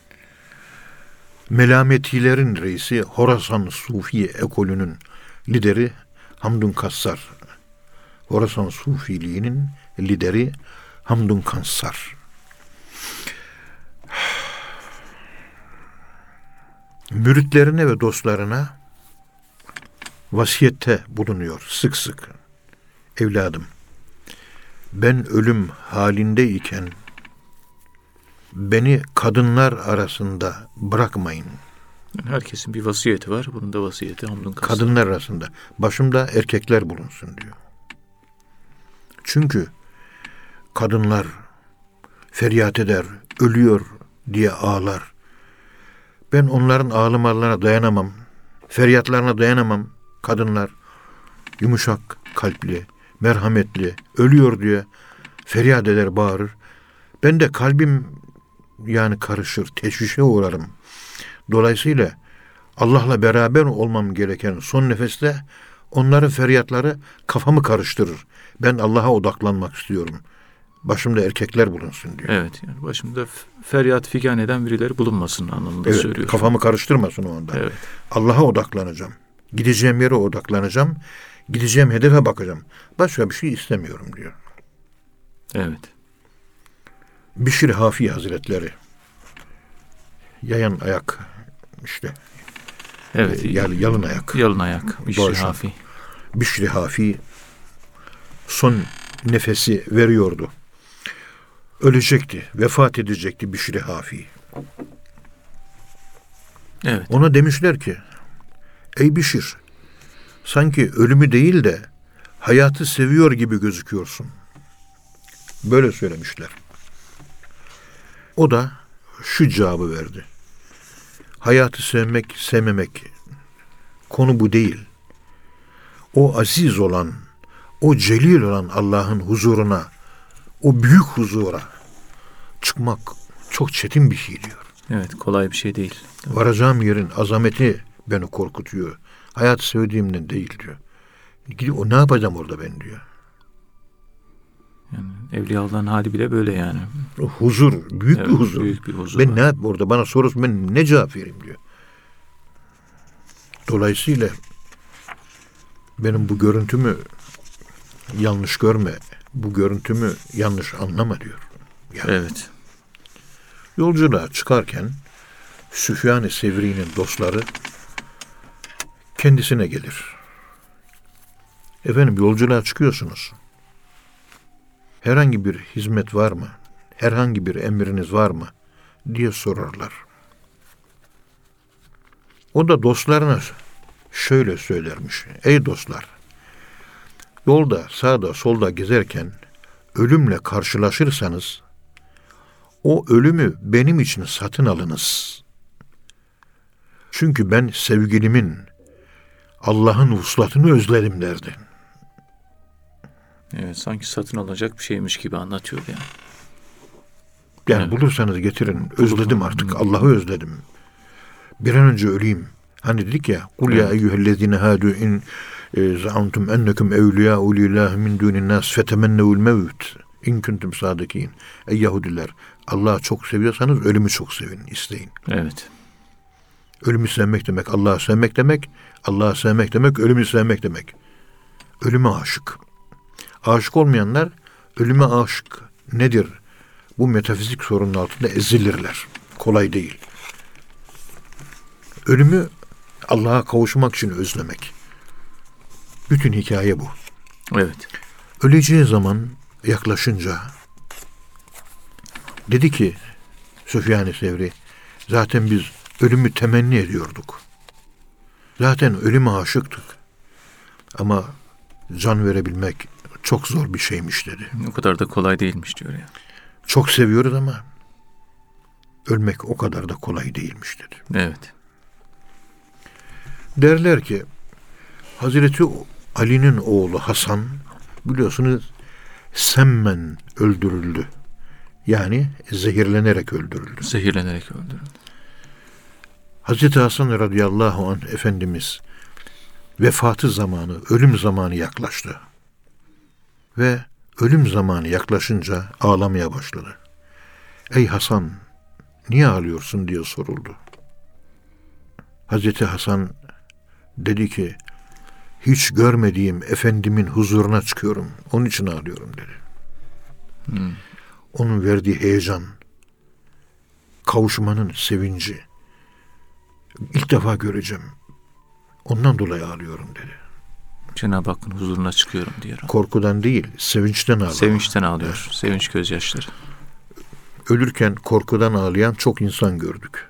Speaker 2: Melametilerin reisi Horasan Sufi ekolünün lideri Hamdun Kassar. Horasan Sufiliğinin lideri Hamdun Kassar. Müritlerine ve dostlarına vasiyette bulunuyor sık sık. Evladım, ben ölüm halindeyken beni kadınlar arasında bırakmayın.
Speaker 1: Yani herkesin bir vasiyeti var. Bunun da vasiyeti Hamdun Kassar.
Speaker 2: Kadınlar arasında. Başımda erkekler bulunsun diyor. Çünkü kadınlar feryat eder, ölüyor diye ağlar. Ben onların ağlamalarına dayanamam. Feryatlarına dayanamam. Kadınlar yumuşak kalpli, merhametli, ölüyor diye feryat eder, bağırır. Ben de kalbim yani karışır, teşvişe uğrarım. Dolayısıyla Allah'la beraber olmam gereken son nefeste onların feryatları kafamı karıştırır. Ben Allah'a odaklanmak istiyorum. Başımda erkekler bulunsun diyor.
Speaker 1: Evet yani başımda feryat figan eden birileri bulunmasın anlamında
Speaker 2: Evet,
Speaker 1: söylüyor.
Speaker 2: kafamı karıştırmasın o anda.
Speaker 1: Evet.
Speaker 2: Allah'a odaklanacağım. Gideceğim yere odaklanacağım. Gideceğim hedefe bakacağım. Başka bir şey istemiyorum diyor.
Speaker 1: Evet.
Speaker 2: Bişir Hafi Hazretleri. Yayan ayak işte.
Speaker 1: Evet.
Speaker 2: e, yani yalın ayak.
Speaker 1: Yalın ayak. Bişri
Speaker 2: Doğru.
Speaker 1: Hafi.
Speaker 2: Bişri Hafi son nefesi veriyordu. ölecekti, vefat edecekti Bişri Hafi.
Speaker 1: Evet.
Speaker 2: Ona demişler ki, ey Bişir, sanki ölümü değil de hayatı seviyor gibi gözüküyorsun. Böyle söylemişler. O da şu cevabı verdi. Hayatı sevmek, sevmemek konu bu değil. O aziz olan, o celil olan Allah'ın huzuruna, o büyük huzura çıkmak çok çetin bir şey diyor.
Speaker 1: Evet kolay bir şey değil.
Speaker 2: Varacağım yerin azameti beni korkutuyor. Hayatı sevdiğimden değil diyor. Gidip o ne yapacağım orada ben diyor.
Speaker 1: Yani evliyaların hali bile böyle yani.
Speaker 2: O huzur, büyük
Speaker 1: Evet,
Speaker 2: bir huzur.
Speaker 1: büyük bir huzur
Speaker 2: Ben
Speaker 1: var.
Speaker 2: ne yap orada bana sorusu ben ne cevap vereyim diyor. Dolayısıyla benim bu görüntümü yanlış görme, bu görüntümü yanlış anlama diyor. Yani
Speaker 1: Evet.
Speaker 2: Yolculuğa çıkarken Süfyan-ı Sevri'nin dostları kendisine gelir. Efendim yolculuğa çıkıyorsunuz. Herhangi bir hizmet var mı? Herhangi bir emriniz var mı? diye sorarlar. O da dostlarına şöyle söylermiş. Ey dostlar! Yolda sağda solda gezerken ölümle karşılaşırsanız o ölümü benim için satın alınız. Çünkü ben sevgilimin Allah'ın vuslatını özledim derdi.
Speaker 1: Evet sanki satın alacak bir şeymiş gibi anlatıyor yani.
Speaker 2: Yani
Speaker 1: Evet.
Speaker 2: bulursanız getirin. Özledim artık. Allah'ı özledim. Bir an önce öleyim. Hani dedik ya kul ya eyyühellezine hadu in e, zaamtum ennekum evliyâ'u lillahi min dunin nas fetemennevul mevt in kuntum sadikin. Ey Yahudiler Allah'ı çok seviyorsanız ölümü çok sevin, isteyin.
Speaker 1: Evet.
Speaker 2: Ölümü sevmek demek Allah'ı sevmek demek. Allah'ı sevmek demek ölümü sevmek demek. Ölüme aşık. Aşık olmayanlar ölüme aşık nedir? Bu metafizik sorunun altında ezilirler. Kolay değil. Ölümü Allah'a kavuşmak için özlemek. Bütün hikaye bu.
Speaker 1: Evet.
Speaker 2: Öleceği zaman yaklaşınca dedi ki Süfyan-ı Sevri zaten biz ölümü temenni ediyorduk. Zaten ölüme aşıktık. Ama can verebilmek çok zor bir şeymiş dedi.
Speaker 1: O kadar da kolay değilmiş diyor ya.
Speaker 2: Çok seviyoruz ama ölmek o kadar da kolay değilmiş dedi.
Speaker 1: Evet.
Speaker 2: Derler ki Hazreti Ali'nin oğlu Hasan biliyorsunuz semmen öldürüldü. Yani zehirlenerek öldürüldü.
Speaker 1: Zehirlenerek öldürüldü.
Speaker 2: Hazreti Hasan radıyallahu anh Efendimiz vefatı zamanı, ölüm zamanı yaklaştı. Ve ölüm zamanı yaklaşınca ağlamaya başladı. Ey Hasan, niye ağlıyorsun diye soruldu. Hazreti Hasan dedi ki, hiç görmediğim efendimin huzuruna çıkıyorum. Onun için ağlıyorum dedi.
Speaker 1: Hmm.
Speaker 2: Onun verdiği heyecan, kavuşmanın sevinci. İlk defa göreceğim. Ondan dolayı ağlıyorum dedi.
Speaker 1: Cenab-ı Hakk'ın huzuruna çıkıyorum diyor.
Speaker 2: Korkudan değil, sevinçten ağlıyor.
Speaker 1: Sevinçten ağlıyor. Sevinç gözyaşları.
Speaker 2: Ölürken korkudan ağlayan çok insan gördük.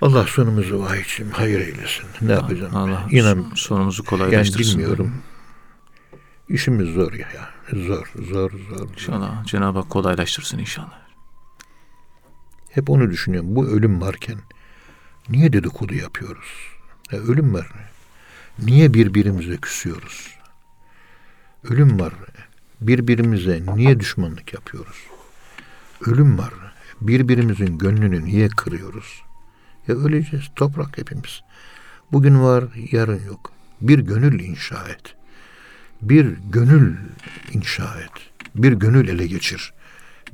Speaker 2: Allah sonumuzu vahiyçim hayır eylesin. Ne yapacağım?
Speaker 1: Allah
Speaker 2: İnan
Speaker 1: sonumuzu
Speaker 2: yani
Speaker 1: kolaylaştırsın.
Speaker 2: bilmiyorum. İşimiz zor ya. ya. Zor, zor, zor.
Speaker 1: İnşallah Cenab-ı Hak kolaylaştırsın inşallah.
Speaker 2: Hep onu düşünüyorum. Bu ölüm varken niye dedikodu yapıyoruz? Ya ölüm var. Niye birbirimize küsüyoruz? Ölüm var. Birbirimize niye düşmanlık yapıyoruz? Ölüm var. Birbirimizin gönlünü niye kırıyoruz? Ya öleceğiz. Toprak hepimiz. Bugün var, yarın yok. Bir gönül inşa et. Bir gönül inşa et. Bir gönül ele geçir.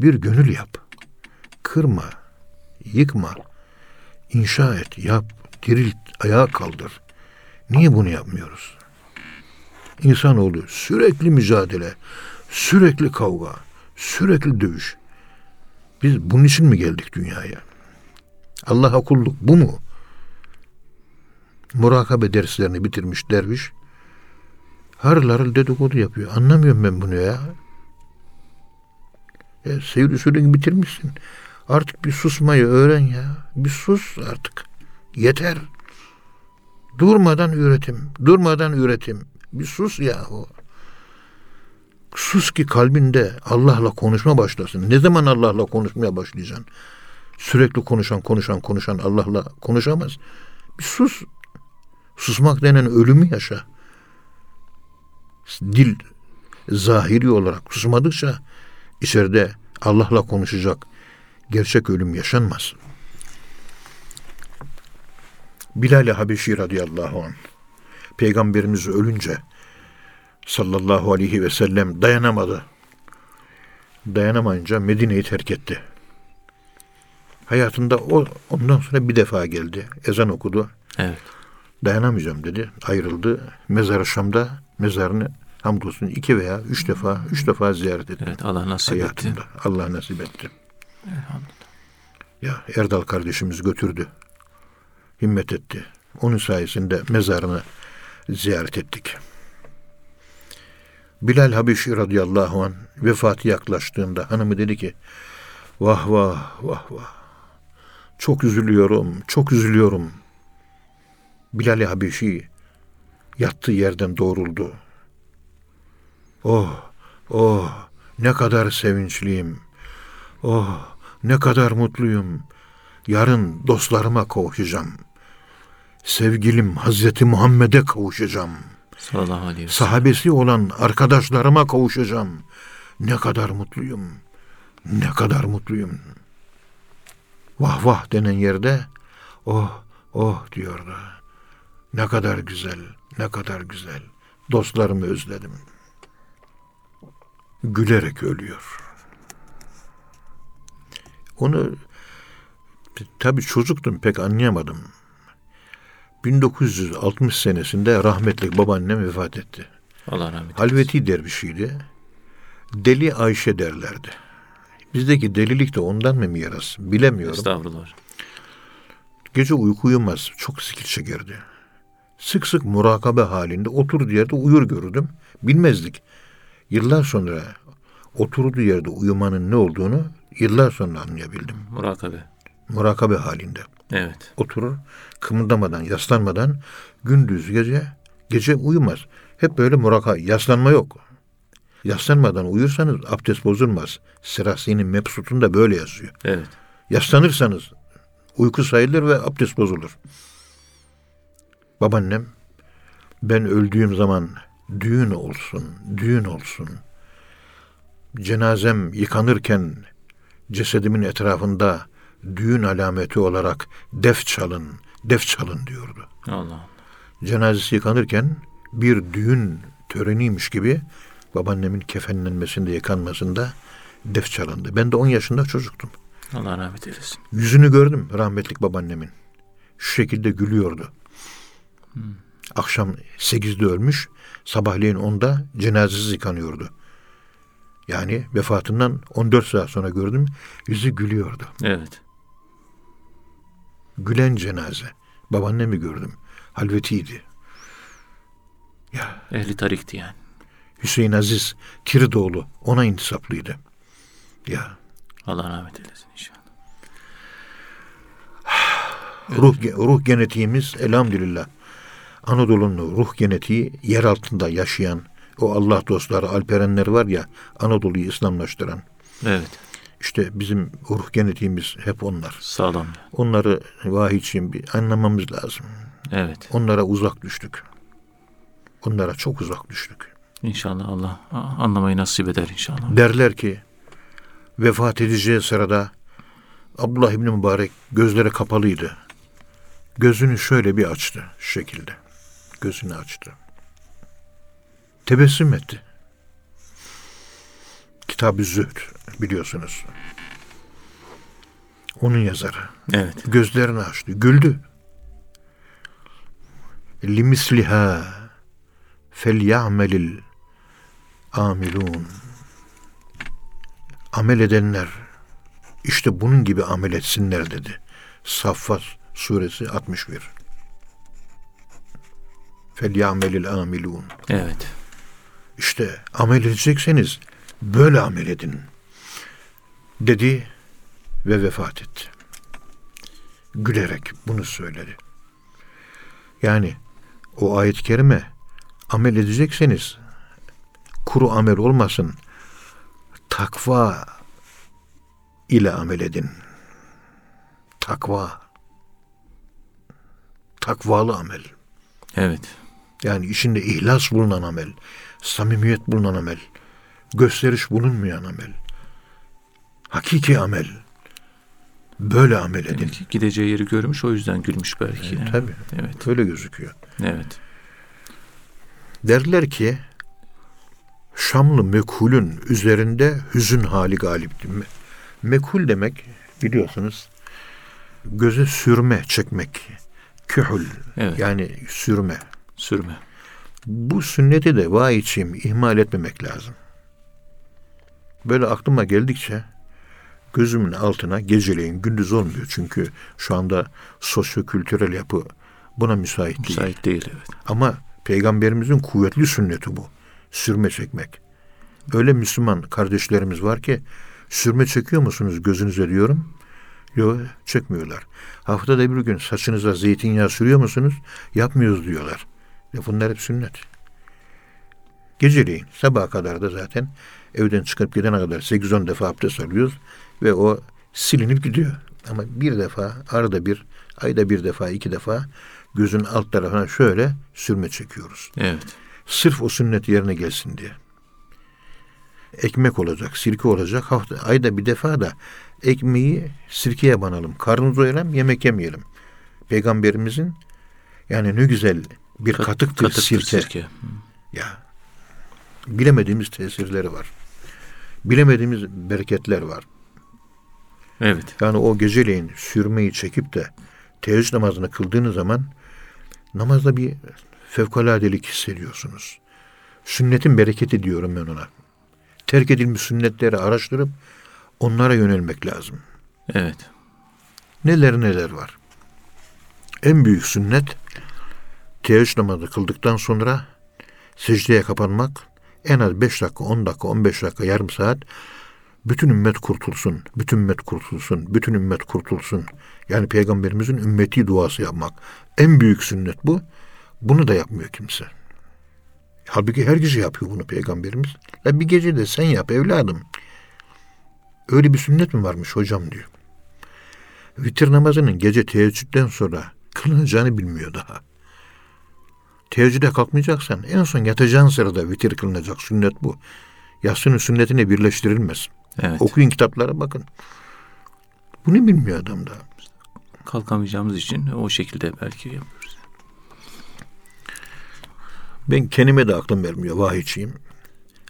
Speaker 2: Bir gönül yap. Kırma, yıkma, inşa et, yap, dirilt, ayağa kaldır. Niye bunu yapmıyoruz? İnsanoğlu sürekli mücadele, sürekli kavga, sürekli dövüş. Biz bunun için mi geldik dünyaya? Allah'a kulluk bu mu? Murakabe derslerini bitirmiş derviş, harıl harıl dedikodu yapıyor. Anlamıyorum ben bunu ya. E, seyir usulünü bitirmişsin. Artık bir susmayı öğren ya. Bir sus artık. Yeter. Durmadan üretim. Durmadan üretim. Bir sus yahu. Sus ki kalbinde Allah'la konuşma başlasın. Ne zaman Allah'la konuşmaya başlayacaksın? Sürekli konuşan, konuşan, konuşan Allah'la konuşamaz. Bir sus. Susmak denen ölümü yaşa. Dil zahiri olarak susmadıkça içeride Allah'la konuşacak gerçek ölüm yaşanmaz. Bilal-i Habeşi radıyallahu anh Peygamberimiz ölünce sallallahu aleyhi ve sellem dayanamadı. Dayanamayınca Medine'yi terk etti. Hayatında o ondan sonra bir defa geldi. Ezan okudu.
Speaker 1: Evet.
Speaker 2: Dayanamayacağım dedi. Ayrıldı. Mezar-ı Şam'da mezarını hamdolsun iki veya üç defa, üç defa ziyaret etti.
Speaker 1: Evet Allah nasip etti.
Speaker 2: hayatında. Allah nasip etti.
Speaker 1: Elhamdülillah.
Speaker 2: Ya Erdal kardeşimiz götürdü. Himmet etti. Onun sayesinde mezarını ziyaret ettik. Bilal Habeşi radıyallahu an vefatı yaklaştığında hanımı dedi ki vah vah vah vah çok üzülüyorum çok üzülüyorum. Bilal Habeşi yattığı yerden doğruldu. Oh oh ne kadar sevinçliyim. Oh ne kadar mutluyum. Yarın dostlarıma kavuşacağım. Sevgilim Hazreti Muhammed'e kavuşacağım.
Speaker 1: Sallallahu aleyhi ve sellem.
Speaker 2: Sahabesi olan arkadaşlarıma kavuşacağım. Ne kadar mutluyum. Ne kadar mutluyum. Vah vah denen yerde oh oh diyordu. Ne kadar güzel, ne kadar güzel. Dostlarımı özledim. Gülerek ölüyor. Onu tabii çocuktum pek anlayamadım. 1960 senesinde rahmetli babaannem vefat etti.
Speaker 1: Allah rahmet eylesin.
Speaker 2: Halveti dervişiydi. Deli Ayşe derlerdi. Bizdeki delilik de ondan mı miras bilemiyorum.
Speaker 1: Estağfurullah.
Speaker 2: Gece uyku uyumaz. Çok zikir çekerdi. Sık sık murakabe halinde oturduğu yerde uyur görürdüm. Bilmezdik. Yıllar sonra oturduğu yerde uyumanın ne olduğunu yıllar sonra anlayabildim.
Speaker 1: Murakabe.
Speaker 2: Murakabe halinde.
Speaker 1: Evet.
Speaker 2: Oturur, kımıldamadan, yaslanmadan gündüz gece gece uyumaz. Hep böyle murakabe, yaslanma yok. Yaslanmadan uyursanız abdest bozulmaz. Sirasi'nin mebsutunda böyle yazıyor.
Speaker 1: Evet.
Speaker 2: Yaslanırsanız uyku sayılır ve abdest bozulur. Babaannem ben öldüğüm zaman düğün olsun, düğün olsun. Cenazem yıkanırken cesedimin etrafında düğün alameti olarak def çalın, def çalın diyordu.
Speaker 1: Allah Allah.
Speaker 2: Cenazesi yıkanırken bir düğün töreniymiş gibi babaannemin kefenlenmesinde, yıkanmasında def çalındı. Ben de 10 yaşında çocuktum.
Speaker 1: Allah rahmet eylesin.
Speaker 2: Yüzünü gördüm rahmetlik babaannemin. Şu şekilde gülüyordu. Akşam 8'de ölmüş, sabahleyin 10'da cenazesi yıkanıyordu. Yani vefatından 14 saat sonra gördüm, yüzü gülüyordu.
Speaker 1: Evet.
Speaker 2: Gülen cenaze. Babaannemi gördüm. Halvetiydi. Ya
Speaker 1: Ehli tarikti yani.
Speaker 2: Hüseyin Aziz Kiridoğlu ona intisaplıydı. Ya
Speaker 1: Allah rahmet eylesin inşallah.
Speaker 2: ruh ruh genetiğimiz elhamdülillah. Anadolu'nun ruh genetiği yer altında yaşayan o Allah dostları Alperenler var ya Anadolu'yu İslamlaştıran.
Speaker 1: Evet.
Speaker 2: İşte bizim ruh genetiğimiz hep onlar.
Speaker 1: Sağlam.
Speaker 2: Onları vahiyçiyim bir anlamamız lazım.
Speaker 1: Evet.
Speaker 2: Onlara uzak düştük. Onlara çok uzak düştük.
Speaker 1: İnşallah Allah anlamayı nasip eder inşallah.
Speaker 2: Derler ki vefat edeceği sırada Abdullah İbni Mübarek gözleri kapalıydı. Gözünü şöyle bir açtı şu şekilde. Gözünü açtı. Tebessüm etti. Kitab-ı Zühd biliyorsunuz. Onun yazarı.
Speaker 1: Evet.
Speaker 2: Gözlerini açtı. Güldü. Limisliha felyamelil amilun. Amel edenler işte bunun gibi amel etsinler dedi. Saffat suresi 61. Felyamelil amilun.
Speaker 1: Evet.
Speaker 2: İşte amel edecekseniz böyle amel edin. dedi ve vefat etti. Gülerek bunu söyledi. Yani o ayet-i kerime amel edecekseniz kuru amel olmasın. Takva ile amel edin. Takva. Takvalı amel.
Speaker 1: Evet.
Speaker 2: Yani içinde ihlas bulunan amel, samimiyet bulunan amel, gösteriş bulunmayan amel, hakiki amel. Böyle amel edin.
Speaker 1: Demek ki gideceği yeri görmüş o yüzden gülmüş belki.
Speaker 2: Evet, tabii.
Speaker 1: Evet.
Speaker 2: Öyle gözüküyor.
Speaker 1: Evet.
Speaker 2: Derler ki Şamlı mekulün üzerinde hüzün hali galipti. Me- Mekul demek biliyorsunuz göze sürme çekmek. Kühül
Speaker 1: Evet.
Speaker 2: yani sürme.
Speaker 1: Sürme.
Speaker 2: Bu sünneti de vay içeyim ihmal etmemek lazım. Böyle aklıma geldikçe gözümün altına geceleyin gündüz olmuyor. Çünkü şu anda sosyokültürel yapı buna müsait değil.
Speaker 1: Müsait değil evet.
Speaker 2: Ama peygamberimizin kuvvetli sünneti bu. Sürme çekmek. Öyle Müslüman kardeşlerimiz var ki sürme çekiyor musunuz gözünüze diyorum. Yok çekmiyorlar. Haftada bir gün saçınıza zeytinyağı sürüyor musunuz? Yapmıyoruz diyorlar. Ya bunlar hep sünnet. Geceleyin sabaha kadar da zaten evden çıkıp gidene kadar 8-10 defa abdest alıyoruz ve o silinip gidiyor. Ama bir defa arada bir ayda bir defa iki defa gözün alt tarafına şöyle sürme çekiyoruz.
Speaker 1: Evet.
Speaker 2: Sırf o sünnet yerine gelsin diye. Ekmek olacak, sirke olacak. Hafta, ayda bir defa da ekmeği sirkeye banalım. Karnımızı doyuralım, yemek yemeyelim. Peygamberimizin yani ne güzel bir
Speaker 1: Kat-
Speaker 2: katıktır,
Speaker 1: katıktır
Speaker 2: sirke.
Speaker 1: sirke.
Speaker 2: Ya bilemediğimiz tesirleri var. Bilemediğimiz bereketler var.
Speaker 1: Evet.
Speaker 2: Yani o geceleyin sürmeyi çekip de teheccüd namazını kıldığınız zaman namazda bir fevkaladelik hissediyorsunuz. Sünnetin bereketi diyorum ben ona. Terk edilmiş sünnetleri araştırıp onlara yönelmek lazım.
Speaker 1: Evet.
Speaker 2: Neler neler var. En büyük sünnet teheccüd namazı kıldıktan sonra secdeye kapanmak en az 5 dakika, 10 dakika, 15 dakika, yarım saat bütün ümmet kurtulsun, bütün ümmet kurtulsun, bütün ümmet kurtulsun. Yani peygamberimizin ümmeti duası yapmak. En büyük sünnet bu. Bunu da yapmıyor kimse. Halbuki her gece yapıyor bunu peygamberimiz. Ya bir gece de sen yap evladım. Öyle bir sünnet mi varmış hocam diyor. Vitir namazının gece teheccüden sonra kılınacağını bilmiyor daha. Teheccüde kalkmayacaksan en son yatacağın sırada vitir kılınacak sünnet bu. Yatsının sünnetine birleştirilmez.
Speaker 1: Evet.
Speaker 2: Okuyun kitaplara bakın. Bunu bilmiyor adam da.
Speaker 1: Kalkamayacağımız için o şekilde belki yapıyoruz.
Speaker 2: Ben kendime de aklım vermiyor vahiyçiyim.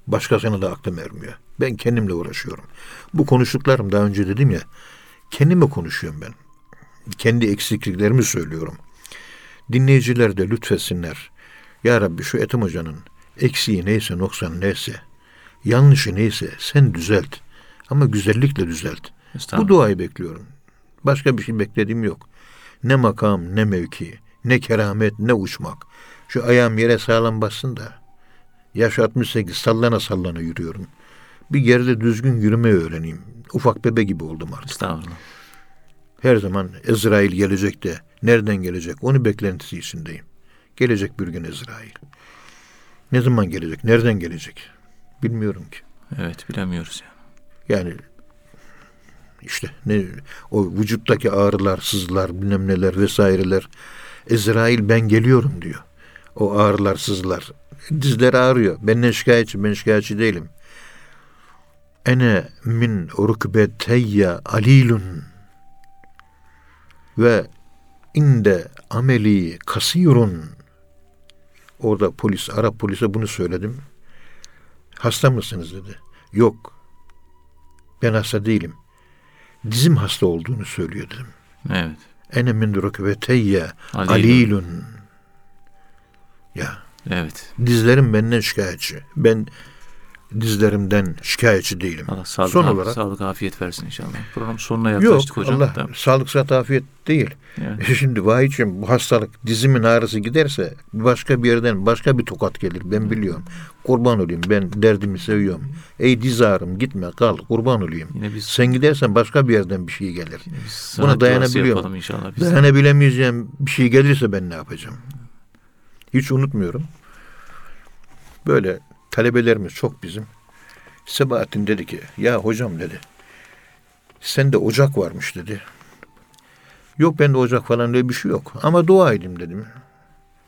Speaker 2: Başkasına da aklım vermiyor. Ben kendimle uğraşıyorum. Bu konuştuklarım daha önce dedim ya. Kendime konuşuyorum ben. Kendi eksikliklerimi söylüyorum. Dinleyiciler de lütfetsinler. Ya Rabbi şu Ethem Hoca'nın eksiği neyse noksan neyse yanlışı neyse sen düzelt. Ama güzellikle düzelt. Bu duayı bekliyorum. Başka bir şey beklediğim yok. Ne makam, ne mevki, ne keramet, ne uçmak. Şu ayağım yere sağlam bassın da. Yaş 68 sallana sallana yürüyorum. Bir yerde düzgün yürümeyi öğreneyim. Ufak bebe gibi oldum artık.
Speaker 1: Estağfurullah.
Speaker 2: Her zaman Ezrail gelecek de nereden gelecek onu beklentisi içindeyim. Gelecek bir gün Ezrail. Ne zaman gelecek? Nereden gelecek? Bilmiyorum ki.
Speaker 1: Evet bilemiyoruz ya.
Speaker 2: Yani işte ne o vücuttaki ağrılar, sızılar, bilmem neler vesaireler. Ezrail ben geliyorum diyor. O ağrılar, sızılar. Dizleri ağrıyor. Benden şikayetçi, ben şikayetçi değilim. Ene min rukbeteyye alilun ve inde ameli kasirun. Orada polis, Arap polise bunu söyledim. Hasta mısınız dedi. Yok. Ben hasta değilim. Dizim hasta olduğunu söylüyor dedim.
Speaker 1: Evet.
Speaker 2: Ene min rukbeteyye
Speaker 1: Alilun.
Speaker 2: alilun. Ya
Speaker 1: Evet.
Speaker 2: dizlerim benden şikayetçi. Ben dizlerimden şikayetçi değilim.
Speaker 1: Allah sağlık,
Speaker 2: Son olarak
Speaker 1: sağlık afiyet versin inşallah. Program sonuna
Speaker 2: yok
Speaker 1: yaklaştık hocam.
Speaker 2: Allah
Speaker 1: Tamam.
Speaker 2: sağlık sıhhat afiyet değil.
Speaker 1: Yani,
Speaker 2: Şimdi vahiyçim bu hastalık dizimin ağrısı giderse başka bir yerden başka bir tokat gelir. Ben biliyorum. Kurban olayım. Ben derdimi seviyorum. Ey diz ağrım gitme kal kurban olayım.
Speaker 1: yine biz,
Speaker 2: Sen gidersen başka bir yerden bir şey gelir. Buna dayanabiliyorum.
Speaker 1: inşallah. Biz.
Speaker 2: Dayanabilemeyeceğim bir şey gelirse ben ne yapacağım? Hiç unutmuyorum. Böyle talebelerimiz çok bizim. Sebahattin dedi ki ya hocam dedi. Sende ocak varmış dedi. Yok bende ocak falan öyle bir şey yok. Ama dua edeyim dedim.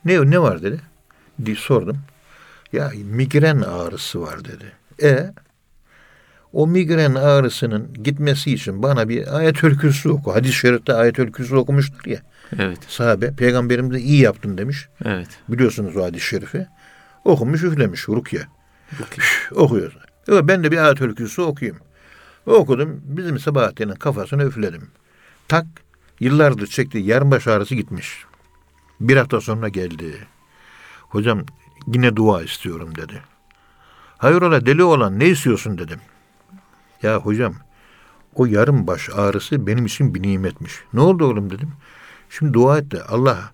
Speaker 2: Ne ne var dedi. Diye sordum. Ya migren ağrısı var dedi. E o migren ağrısının gitmesi için bana bir ayetül kürsü oku. Hadis-i şerifte ayetül kürsü okumuştur ya.
Speaker 1: Evet,
Speaker 2: Sahabe peygamberimize iyi yaptın demiş.
Speaker 1: evet.
Speaker 2: Biliyorsunuz o hadis-i şerifi. Okumuş üflemiş rukiye.
Speaker 1: Bakayım.
Speaker 2: Okuyor. Ben de bir ayetül kürsü okuyayım. Okudum. Bizim Sabahattin'in kafasına üfledim. Tak yıllardır çektiği yarım baş ağrısı gitmiş. Bir hafta sonra geldi. Hocam yine dua istiyorum dedi. Hayrola deli olan ne istiyorsun dedim. Ya hocam o yarım baş ağrısı benim için bir nimetmiş. Ne oldu oğlum dedim. Şimdi dua et de Allah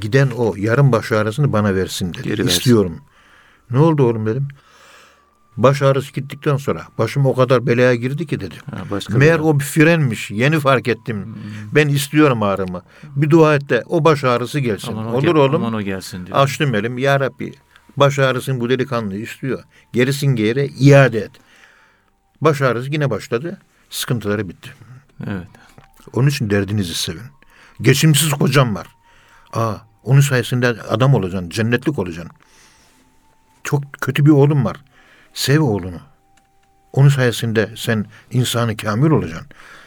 Speaker 2: giden o yarım baş ağrısını bana versin dedi.
Speaker 1: Geri versin.
Speaker 2: İstiyorum. Ne oldu oğlum dedim. Baş ağrısı gittikten sonra başım o kadar belaya girdi ki dedi.
Speaker 1: Ha,
Speaker 2: Meğer
Speaker 1: bir-
Speaker 2: o bir frenmiş. Yeni fark ettim. Ben istiyorum ağrımı. Bir dua et de o baş ağrısı gelsin.
Speaker 1: Aman
Speaker 2: Olur
Speaker 1: gel-
Speaker 2: oğlum.
Speaker 1: Aman o gelsin diyor.
Speaker 2: Açtım elim. Ya Rabbi baş ağrısını bu delikanlı istiyor. Gerisin geri iade et. Baş ağrısı yine başladı. Sıkıntıları bitti.
Speaker 1: Evet.
Speaker 2: Onun için derdinizi sevin. Geçimsiz kocam var. Aa, onun sayesinde adam olacaksın, cennetlik olacaksın. Çok kötü bir oğlum var. Sev oğlunu. Onun sayesinde sen insanı kamil olacaksın.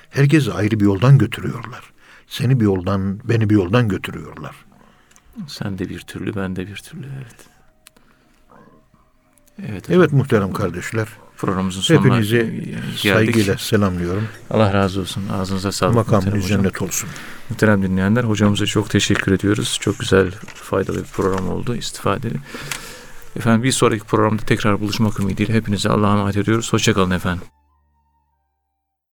Speaker 2: Herkesi ayrı bir yoldan götürüyorlar. Seni bir yoldan, beni bir yoldan götürüyorlar.
Speaker 1: Sen de bir türlü, ben de bir türlü. Evet. Evet. hocam.
Speaker 2: Evet muhterem kardeşler.
Speaker 1: Programımızın sonuna
Speaker 2: Hepinizi
Speaker 1: geldik.
Speaker 2: saygıyla selamlıyorum.
Speaker 1: Allah razı olsun. Ağzınıza sağlık.
Speaker 2: Makamınız
Speaker 1: hocam.
Speaker 2: cennet olsun.
Speaker 1: Muhterem dinleyenler hocamıza çok teşekkür ediyoruz. Çok güzel, faydalı bir program oldu. istifadeli. Efendim bir sonraki programda tekrar buluşmak ümidiyle hepinize Allah'a emanet ediyoruz. Hoşçakalın efendim.